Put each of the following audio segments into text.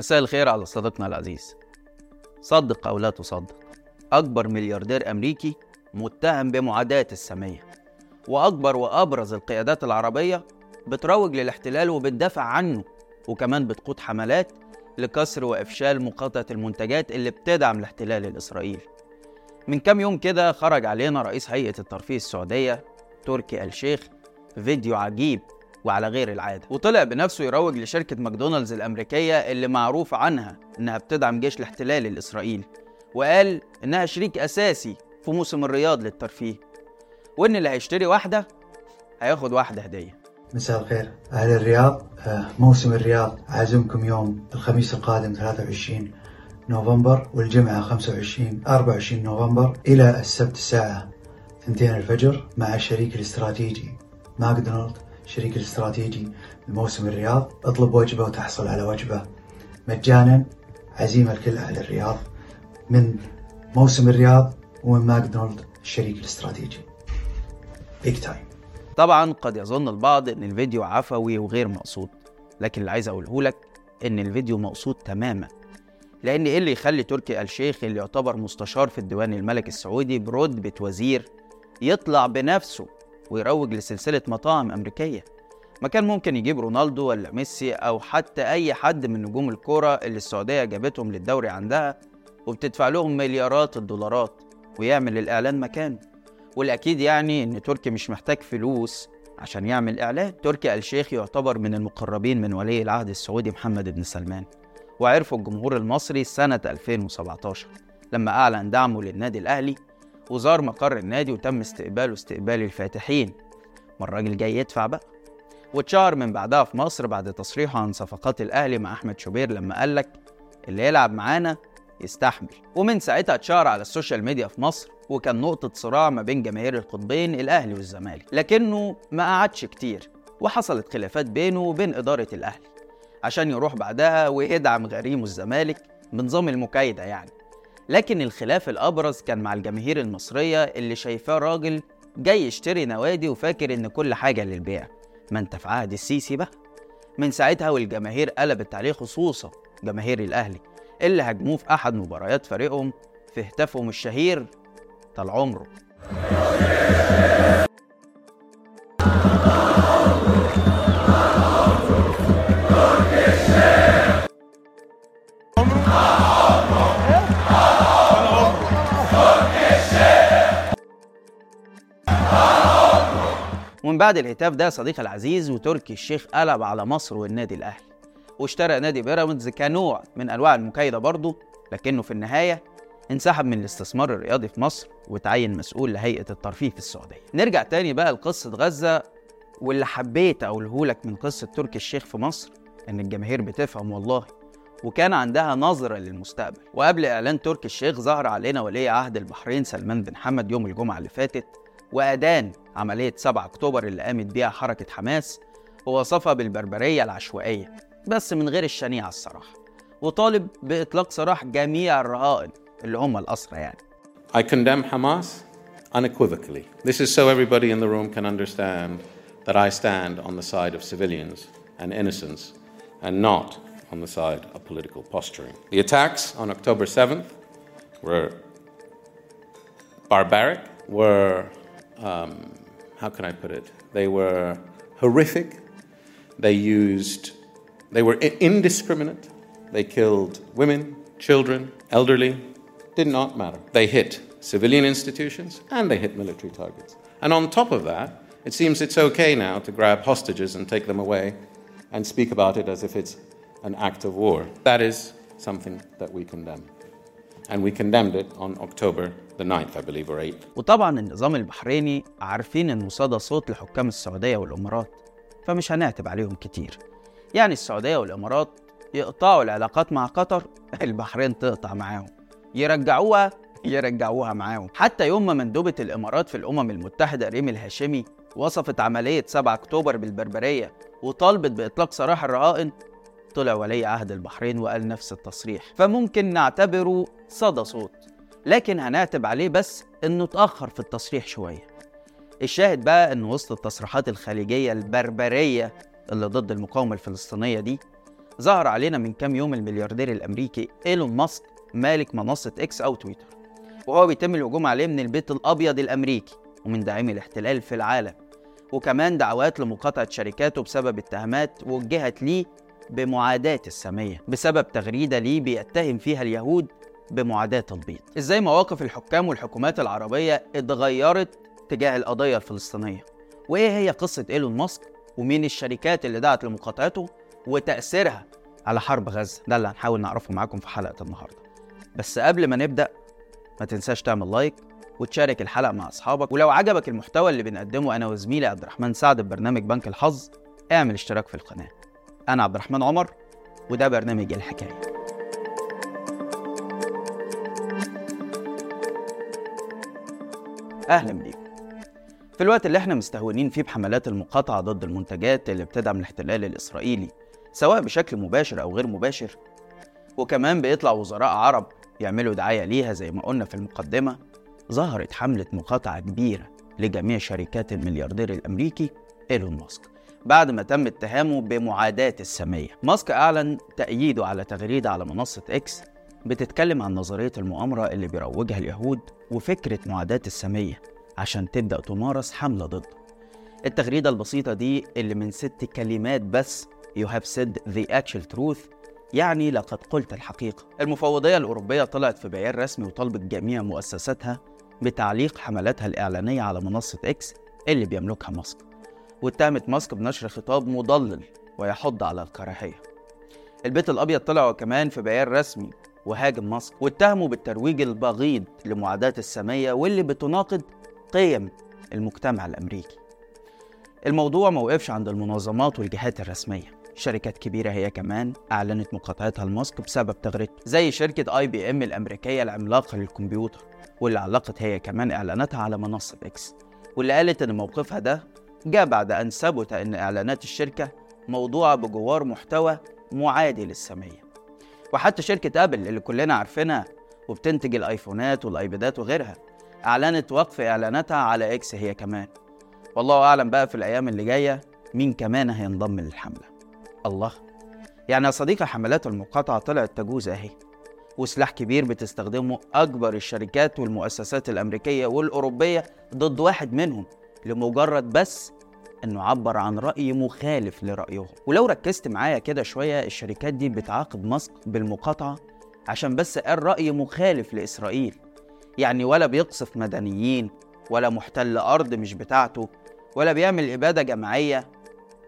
مساء الخير على صديقنا العزيز. صدق أو لا تصدق أكبر ملياردير أمريكي متهم بمعاداة السامية وأكبر وأبرز القيادات العربية بتروج للاحتلال وبتدافع عنه وكمان بتقود حملات لكسر وإفشال مقاطعة المنتجات اللي بتدعم الاحتلال الإسرائيلي. من كام يوم كده خرج علينا رئيس هيئة الترفيه السعودية تركي آل شيخ في فيديو عجيب وعلى غير العادة. وطلع بنفسه يروج لشركة ماكدونالدز الأمريكية اللي معروف عنها إنها بتدعم جيش الاحتلال الإسرائيلي وقال إنها شريك أساسي في موسم الرياض للترفيه وإن اللي هيشتري واحدة هياخد واحدة هدية. مساء الخير. أهل الرياض آه، موسم الرياض عازمكم يوم الخميس القادم 23 نوفمبر والجمعة 25 24 نوفمبر إلى السبت الساعة 2 الفجر مع الشريك الاستراتيجي ماكدونالد شريك الاستراتيجي لموسم الرياض اطلب وجبة وتحصل على وجبة. مجانا عزيمة لكل أهل الرياض. من موسم الرياض ومن ماكدونالد الشريك الاستراتيجي. Big Time طبعا قد يظن البعض إن الفيديو عفوي وغير مقصود لكن اللي عايز أقوله لك إن الفيديو مقصود تماما. لأن إيه اللي يخلي تركي آل شيخ اللي يعتبر مستشار في الديوان الملكي السعودي برتبة وزير يطلع بنفسه ويروج لسلسلة مطاعم أمريكية. ما كان ممكن يجيب رونالدو ولا ميسي أو حتى أي حد من نجوم الكورة اللي السعودية جابتهم للدوري عندها وبتدفع لهم مليارات الدولارات ويعمل الإعلان مكانه. والأكيد يعني إن تركي مش محتاج فلوس عشان يعمل إعلان. تركي آل شيخ يعتبر من المقربين من ولي العهد السعودي محمد بن سلمان وعرفوا الجمهور المصري سنة 2017 لما أعلن دعمه للنادي الأهلي وزار مقر النادي وتم استقباله استقبال الفاتحين. ما الراجل جاي يدفع بقى؟ واتشهر من بعدها في مصر بعد تصريحه عن صفقات الأهلي مع أحمد شوبير لما قال لك اللي يلعب معانا يستحمل. ومن ساعتها اتشهر على السوشيال ميديا في مصر وكان نقطة صراع ما بين جماهير القطبين الأهلي والزمالك لكنه ما قعدش كتير وحصلت خلافات بينه وبين إدارة الأهلي عشان يروح بعدها ويدعم غريمه الزمالك بنظام المكايدة يعني. لكن الخلاف الأبرز كان مع الجماهير المصرية اللي شايفاه راجل جاي يشتري نوادي وفاكر إن كل حاجة للبيع. ما أنت في عهد السيسي بقى؟ من ساعتها والجماهير قلبت عليه خصوصا جماهير الأهلي اللي هاجموه في أحد مباريات فريقهم في هتافهم الشهير طال عمره. بعد الهتاف ده صديقي العزيز وتركي الشيخ قلب على مصر والنادي الأهلي واشترى نادي بيراميدز كنوع من أنواع المكايدة برضه لكنه في النهاية انسحب من الاستثمار الرياضي في مصر وتعين مسؤول لهيئة الترفيه في السعودية. نرجع تاني بقى لقصة غزة واللي حبيت أقوله لك من قصة تركي الشيخ في مصر إن الجماهير بتفهم والله وكان عندها نظرة للمستقبل وقبل إعلان تركي الشيخ ظهر علينا ولي عهد البحرين سلمان بن حمد يوم الجمعة اللي فاتت وأدان عملية 7 أكتوبر اللي قامت بيها حركة حماس ووصفها بالبربرية العشوائية بس من غير الشنيعة الصراحة وطالب بإطلاق سراح جميع الرهائن اللي هم الأسرى يعني I condemn Hamas unequivocally. This is so everybody in the room can understand that I stand on the side of civilians and innocents and not on the side of political posturing. The attacks on October 7th were barbaric, were, um, how can I put it? They were horrific. They used, they were indiscriminate. They killed women, children, elderly, did not matter. They hit civilian institutions and they hit military targets. And on top of that, it seems it's okay now to grab hostages and take them away and speak about it as if it's an act of war. That is something that we condemn. And we condemned it on October the 9th, I believe, or 8th. وطبعا النظام البحريني عارفين انه صدى صوت لحكام السعودية والإمارات فمش هنعتب عليهم كتير. يعني السعودية والإمارات يقطعوا العلاقات مع قطر البحرين تقطع معاهم. يرجعوها يرجعوها معاهم. حتى يوم ما مندوبة الإمارات في الأمم المتحدة ريم الهاشمي وصفت عملية 7 أكتوبر بالبربرية وطالبت بإطلاق سراح الرهائن طلع ولي عهد البحرين وقال نفس التصريح. فممكن نعتبره صدى صوت لكن هنعتب عليه بس إنه اتأخر في التصريح شوية. الشاهد بقى إن وسط التصريحات الخليجية البربرية اللي ضد المقاومة الفلسطينية دي ظهر علينا من كام يوم الملياردير الأمريكي إيلون ماسك مالك منصة إكس أو تويتر. وهو بيتم الهجوم عليه من البيت الأبيض الأمريكي ومن داعمي الاحتلال في العالم. وكمان دعوات لمقاطعة شركاته بسبب اتهامات وجهت ليه بمعاداة السامية بسبب تغريدة ليه بيتهم فيها اليهود بمعاداة البيض إزاي مواقف الحكام والحكومات العربية اتغيرت تجاه القضية الفلسطينية؟ وإيه هي قصة إيلون ماسك؟ ومين الشركات اللي دعت لمقاطعته؟ وتأثيرها على حرب غزة؟ ده اللي هنحاول نعرفه معاكم في حلقة النهاردة. بس قبل ما نبدأ ما تنساش تعمل لايك وتشارك الحلقة مع أصحابك. ولو عجبك المحتوى اللي بنقدمه أنا وزميلي عبد الرحمن سعد ببرنامج بنك الحظ اعمل اشتراك في القناة. أنا عبد الرحمن عمر وده برنامج الحكاية. أهلا بيكم في الوقت اللي إحنا مستهونين فيه بحملات المقاطعة ضد المنتجات اللي بتدعم الاحتلال الإسرائيلي سواء بشكل مباشر أو غير مباشر وكمان بيطلع وزراء عرب يعملوا دعاية ليها زي ما قلنا في المقدمة ظهرت حملة مقاطعة كبيرة لجميع شركات الملياردير الأمريكي إيلون ماسك. بعد ما تم اتهامه بمعاداة السامية. ماسك أعلن تأييده على تغريدة على منصة إكس بتتكلم عن نظرية المؤامرة اللي بيروجها اليهود وفكرة معاداة السامية عشان تبدأ تمارس حملة ضده التغريدة البسيطة دي اللي من ست كلمات بس You have said the actual truth يعني لقد قلت الحقيقة المفوضية الأوروبية طلعت في بيان رسمي وطلبت جميع مؤسساتها بتعليق حملاتها الإعلانية على منصة إكس اللي بيملكها ماسك. واتهمت ماسك بنشر خطاب مضلل ويحض على الكراهية. البيت الأبيض طلع كمان في بيان رسمي وهاجم ماسك واتهمه بالترويج البغيض لمعاداة السامية واللي بتناقض قيم المجتمع الأمريكي. الموضوع ما وقفش عند المنظمات والجهات الرسمية. شركات كبيرة هي كمان أعلنت مقاطعتها لماسك بسبب تغريدته زي شركة IBM الأمريكية العملاقة للكمبيوتر واللي علقت هي كمان إعلاناتها على منصة إكس واللي قالت إن موقفها ده جاء بعد أن ثبت إن إعلانات الشركة موضوعة بجوار محتوى معادي للسامية وحتى شركة أبل اللي كلنا عارفينها وبتنتج الآيفونات والآيبادات وغيرها أعلنت وقف إعلاناتها على إكس هي كمان. والله أعلم بقى في الأيام اللي جاية مين كمان هينضم للحملة. الله. يعني يا صديقي حملات المقاطعة طلعت تجوز أهي. وسلاح كبير بتستخدمه أكبر الشركات والمؤسسات الأمريكية والأوروبية ضد واحد منهم. لمجرد بس إنه عبر عن رأي مخالف لرايهم ولو ركزت معايا كده شوية الشركات دي بتعاقب ماسك بالمقاطعة عشان بس قال راي مخالف لإسرائيل. يعني ولا بيقصف مدنيين ولا محتل أرض مش بتاعته ولا بيعمل إبادة جماعية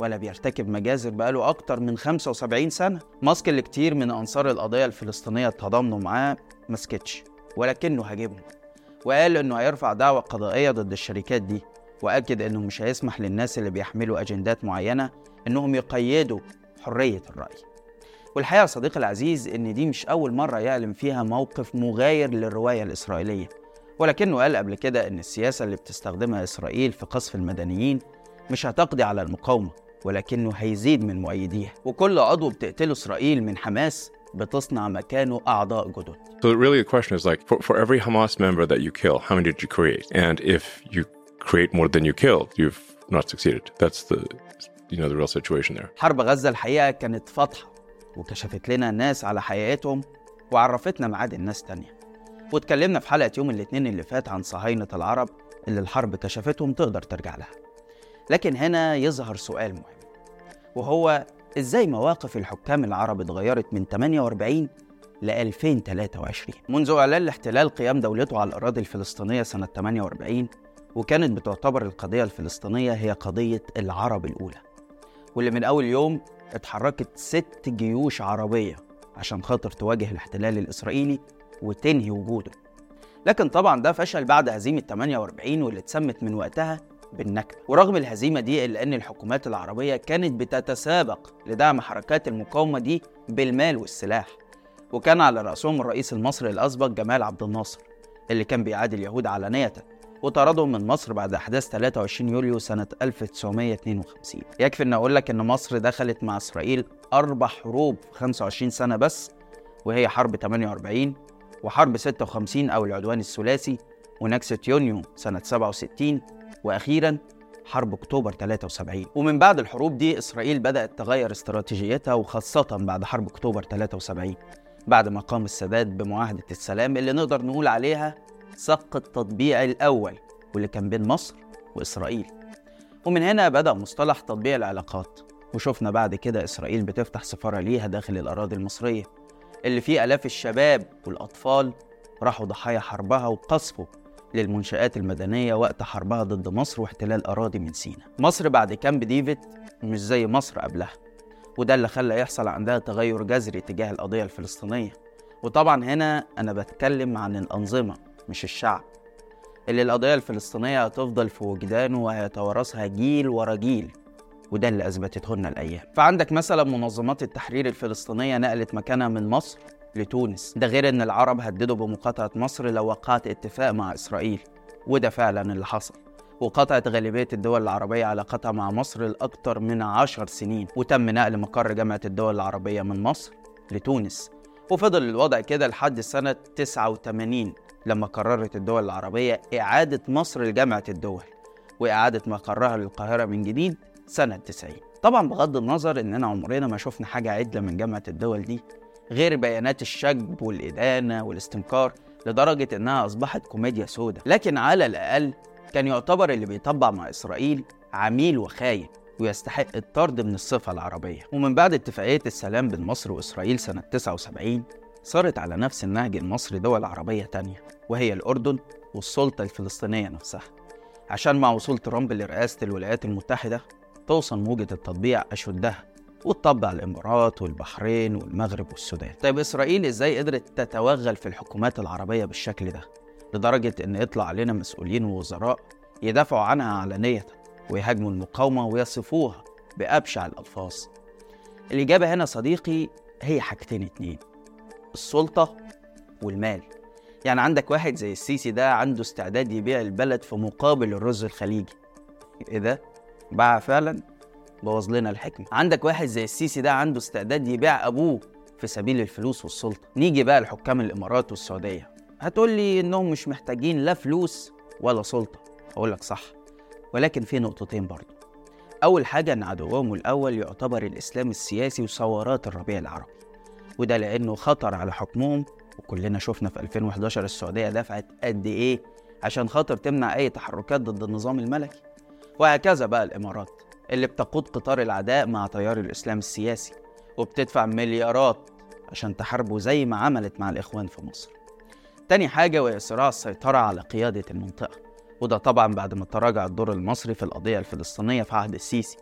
ولا بيرتكب مجازر بقاله أكتر من 75 سنة. ماسك اللي كتير من أنصار القضية الفلسطينية تضامنوا معاه مسكتش ولكنه هاجمهم. وقال إنه هيرفع دعوة قضائية ضد الشركات دي. وأكد إنه مش هيسمح للناس اللي بيحملوا أجندات معينة إنهم يقيدوا حرية الرأي. والحقيقة صديقي العزيز إن دي مش أول مرة يعلن فيها موقف مغاير للرواية الإسرائيلية ولكنه قال قبل كده إن السياسة اللي بتستخدمها إسرائيل في قصف المدنيين مش هتقضي على المقاومة ولكنه هيزيد من مؤيديها. وكل عضو بتقتله إسرائيل من حماس بتصنع مكانه أعضاء جدد. So really the question is like for, for every Hamas member that you kill, how many did you create? And if you create more than you killed, you've not succeeded. That's the you know the real situation there. حرب غزة الحقيقة كانت فاتحة وكشفت لنا ناس على حقيقتهم وعرفتنا معادن ناس تانية واتكلمنا في حلقة يوم الاثنين اللي فات عن صهاينة العرب اللي الحرب كشفتهم تقدر ترجع لها لكن هنا يظهر سؤال مهم وهو إزاي مواقف الحكام العرب اتغيرت من 48 ل 2023 منذ إعلان الاحتلال قيام دولته على الأراضي الفلسطينية سنة 48 وكانت بتعتبر القضية الفلسطينية هي قضية العرب الأولى. واللي من أول يوم اتحركت ست جيوش عربية عشان خاطر تواجه الاحتلال الإسرائيلي وتنهي وجوده. لكن طبعا ده فشل بعد هزيمة 48 واللي اتسمت من وقتها بالنكبة ورغم الهزيمة دي إلا أن الحكومات العربية كانت بتتسابق لدعم حركات المقاومة دي بالمال والسلاح. وكان على رأسهم الرئيس المصري الأسبق جمال عبد الناصر اللي كان بيعادي اليهود علانية وطردهم من مصر بعد أحداث 23 يوليو سنة 1952 يكفي أن أقول لك أن مصر دخلت مع إسرائيل أربع حروب في 25 سنة بس وهي حرب 48 وحرب 56 أو العدوان الثلاثي ونكسة يونيو سنة 67 وأخيرا حرب أكتوبر 73 ومن بعد الحروب دي إسرائيل بدأت تغير استراتيجيتها وخاصة بعد حرب أكتوبر 73 بعد ما قام السادات بمعاهدة السلام اللي نقدر نقول عليها سق التطبيع الأول واللي كان بين مصر وإسرائيل. ومن هنا بدأ مصطلح تطبيع العلاقات. وشفنا بعد كده إسرائيل بتفتح سفارة ليها داخل الأراضي المصرية. اللي فيه آلاف الشباب والأطفال راحوا ضحايا حربها وقصفوا للمنشآت المدنية وقت حربها ضد مصر واحتلال أراضي من سيناء مصر بعد كامب ديفيد مش زي مصر قبلها. وده اللي خلى يحصل عندها تغير جذري تجاه القضية الفلسطينية. وطبعا هنا أنا بتكلم عن الأنظمة. مش الشعب اللي القضية الفلسطينية هتفضل في وجدانه وهيتوارثها جيل ورا جيل وده اللي أثبتته لنا الأيام. فعندك مثلا منظمات التحرير الفلسطينية نقلت مكانها من مصر لتونس. ده غير إن العرب هددوا بمقاطعة مصر لو وقعت اتفاق مع إسرائيل وده فعلا اللي حصل. وقطعت غالبية الدول العربية علاقتها مع مصر لأكثر من عشر سنين وتم نقل مقر جامعة الدول العربية من مصر لتونس. وفضل الوضع كده لحد سنة 89 لما قررت الدول العربية إعادة مصر لجامعة الدول وإعادة مقرها للقاهرة من جديد سنة 90 طبعا بغض النظر إننا عمرنا ما شفنا حاجة عدلة من جامعة الدول دي غير بيانات الشجب والإدانة والاستنكار لدرجة إنها أصبحت كوميديا سوداء لكن على الأقل كان يعتبر اللي بيطبع مع إسرائيل عميل وخاين ويستحق الطرد من الصفة العربية. ومن بعد اتفاقية السلام بين مصر وإسرائيل سنة 79 صارت على نفس النهج المصري دول عربية تانية وهي الأردن والسلطة الفلسطينية نفسها عشان مع وصول ترامب لرئاسة الولايات المتحدة توصل موجة التطبيع أشدها وتطبع الإمارات والبحرين والمغرب والسودان. طيب إسرائيل إزاي قدرت تتوغل في الحكومات العربية بالشكل ده؟ لدرجة إن يطلع علينا مسؤولين ووزراء يدافعوا عنها علانيه ويهاجموا المقاومة ويصفوها بأبشع الألفاظ. الإجابة هنا صديقي هي حاجتين اتنين السلطة والمال. يعني عندك واحد زي السيسي ده عنده استعداد يبيع البلد في مقابل الرز الخليجي. إيه ده؟ باع فعلا؟ بوظ لنا الحكمة عندك واحد زي السيسي ده عنده استعداد يبيع أبوه في سبيل الفلوس والسلطة نيجي بقى لحكام الإمارات والسعودية هتقول لي إنهم مش محتاجين لا فلوس ولا سلطة أقول لك صح ولكن في نقطتين برضه أول حاجة إن عدوهم الأول يعتبر الإسلام السياسي وثورات الربيع العربي وده لأنه خطر على حكمهم. وكلنا شفنا في 2011 السعودية دفعت قد إيه عشان خاطر تمنع أي تحركات ضد النظام الملكي. وهكذا بقى الإمارات اللي بتقود قطار العداء مع تيار الإسلام السياسي وبتدفع مليارات عشان تحاربه زي ما عملت مع الإخوان في مصر. تاني حاجة وهي صراع السيطرة على قيادة المنطقة. وده طبعا بعد ما تراجع الدور المصري في القضية الفلسطينية في عهد السيسي.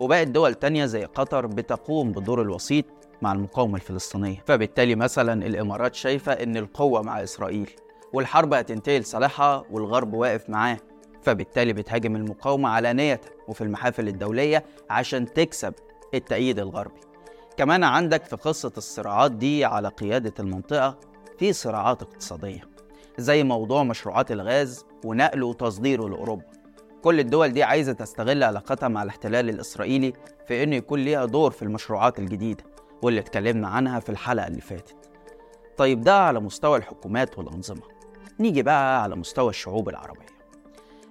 وبقت دول تانية زي قطر بتقوم بدور الوسيط مع المقاومة الفلسطينية. فبالتالي مثلا الإمارات شايفة إن القوة مع إسرائيل والحرب هتنتهي لصالحها والغرب واقف معاه. فبالتالي بتهاجم المقاومة علانية وفي المحافل الدولية عشان تكسب التأييد الغربي. كمان عندك في قصة الصراعات دي على قيادة المنطقة في صراعات اقتصادية زي موضوع مشروعات الغاز ونقله وتصديره لأوروبا. كل الدول دي عايزة تستغل علاقتها مع الاحتلال الإسرائيلي في إنه يكون ليها دور في المشروعات الجديدة. واللي اتكلمنا عنها في الحلقة اللي فاتت. طيب ده على مستوى الحكومات والأنظمة. نيجي بقى على مستوى الشعوب العربية.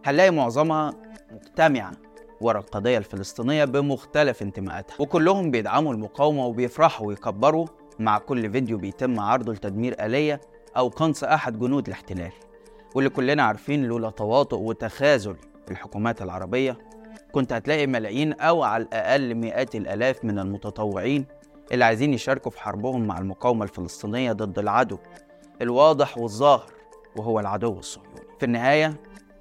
هنلاقي معظمها مجتمعة ورا القضية الفلسطينية بمختلف انتماءاتها وكلهم بيدعموا المقاومة وبيفرحوا ويكبروا مع كل فيديو بيتم عرضه لتدمير آلية أو قنص أحد جنود الاحتلال. واللي كلنا عارفين لولا تواطؤ وتخاذل الحكومات العربية كنت هتلاقي ملايين أو على الأقل مئات الآلاف من المتطوعين اللي عايزين يشاركوا في حربهم مع المقاومة الفلسطينية ضد العدو الواضح والظاهر وهو العدو الصهيوني. في النهاية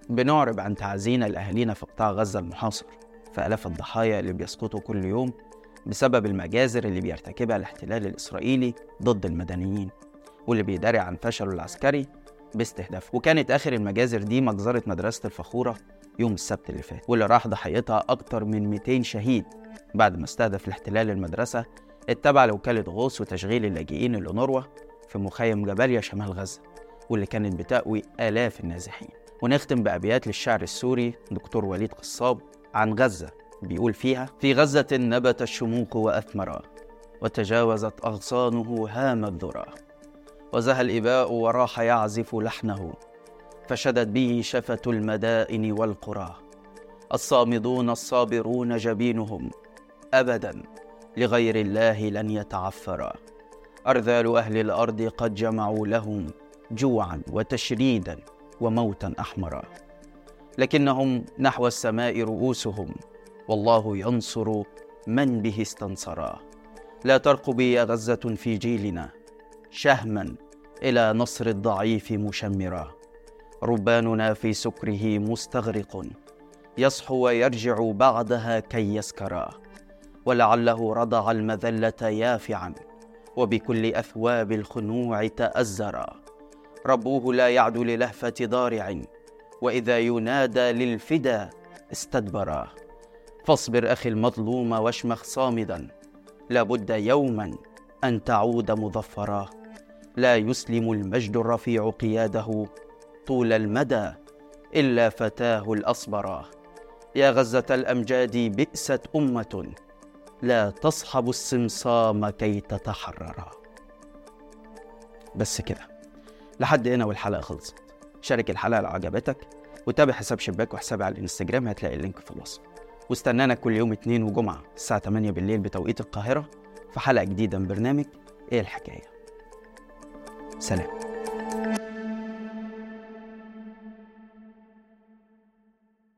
بنعرب عن تعزينا لأهالينا في قطاع غزة المحاصر في آلاف الضحايا اللي بيسقطوا كل يوم بسبب المجازر اللي بيرتكبها الاحتلال الإسرائيلي ضد المدنيين واللي بيداري عن فشله العسكري باستهدافه وكانت آخر المجازر دي مجزرة مدرسة الفخورة يوم السبت اللي فات واللي راح ضحيتها أكتر من 200 شهيد بعد ما استهدف الاحتلال المدرسة التابعة لوكالة غوث وتشغيل اللاجئين الأونروا في مخيم جباليا شمال غزة واللي كانت بتأوي آلاف النازحين. ونختم بأبيات للشاعر السوري دكتور وليد قصاب عن غزة. بيقول فيها في غزة نبت الشموق وأثمر وتجاوزت أغصانه هام الذرى وزهى الإباء وراح يعزف لحنه فشدت به شفة المدائن والقرى الصامدون الصابرون جبينهم أبدا لغير الله لن يتعفرا. أرذال أهل الأرض قد جمعوا لهم جوعا وتشريدا وموتا أحمرا. لكنهم نحو السماء رؤوسهم والله ينصر من به استنصرا. لا ترقبي يا غزة في جيلنا شهما إلى نصر الضعيف مشمرا. رباننا في سكره مستغرق يصحو ويرجع بعدها كي يسكرا. ولعله رضع المذلة يافعا وبكل أثواب الخنوع تأزرا ربوه لا يعدو للهفة ضارع وإذا ينادى للفدا استدبرا فاصبر أخي المظلوم واشمخ صامدا لابد يوما أن تعود مظفرا. لا يسلم المجد الرفيع قياده طول المدى إلا فتاه الأصبرا يا غزة الأمجاد بئست أمة. لا تصحب السمصام كي تتحررا بس كده لحد هنا والحلقة خلصت. شارك الحلقة لو عجبتك وتابع حساب شباك وحسابي على الإنستجرام هتلاقي اللينك في الوصف. واستنانا كل يوم اثنين وجمعة الساعة 8 بالليل بتوقيت القاهرة في حلقة جديدة من برنامج إيه الحكاية. سلام.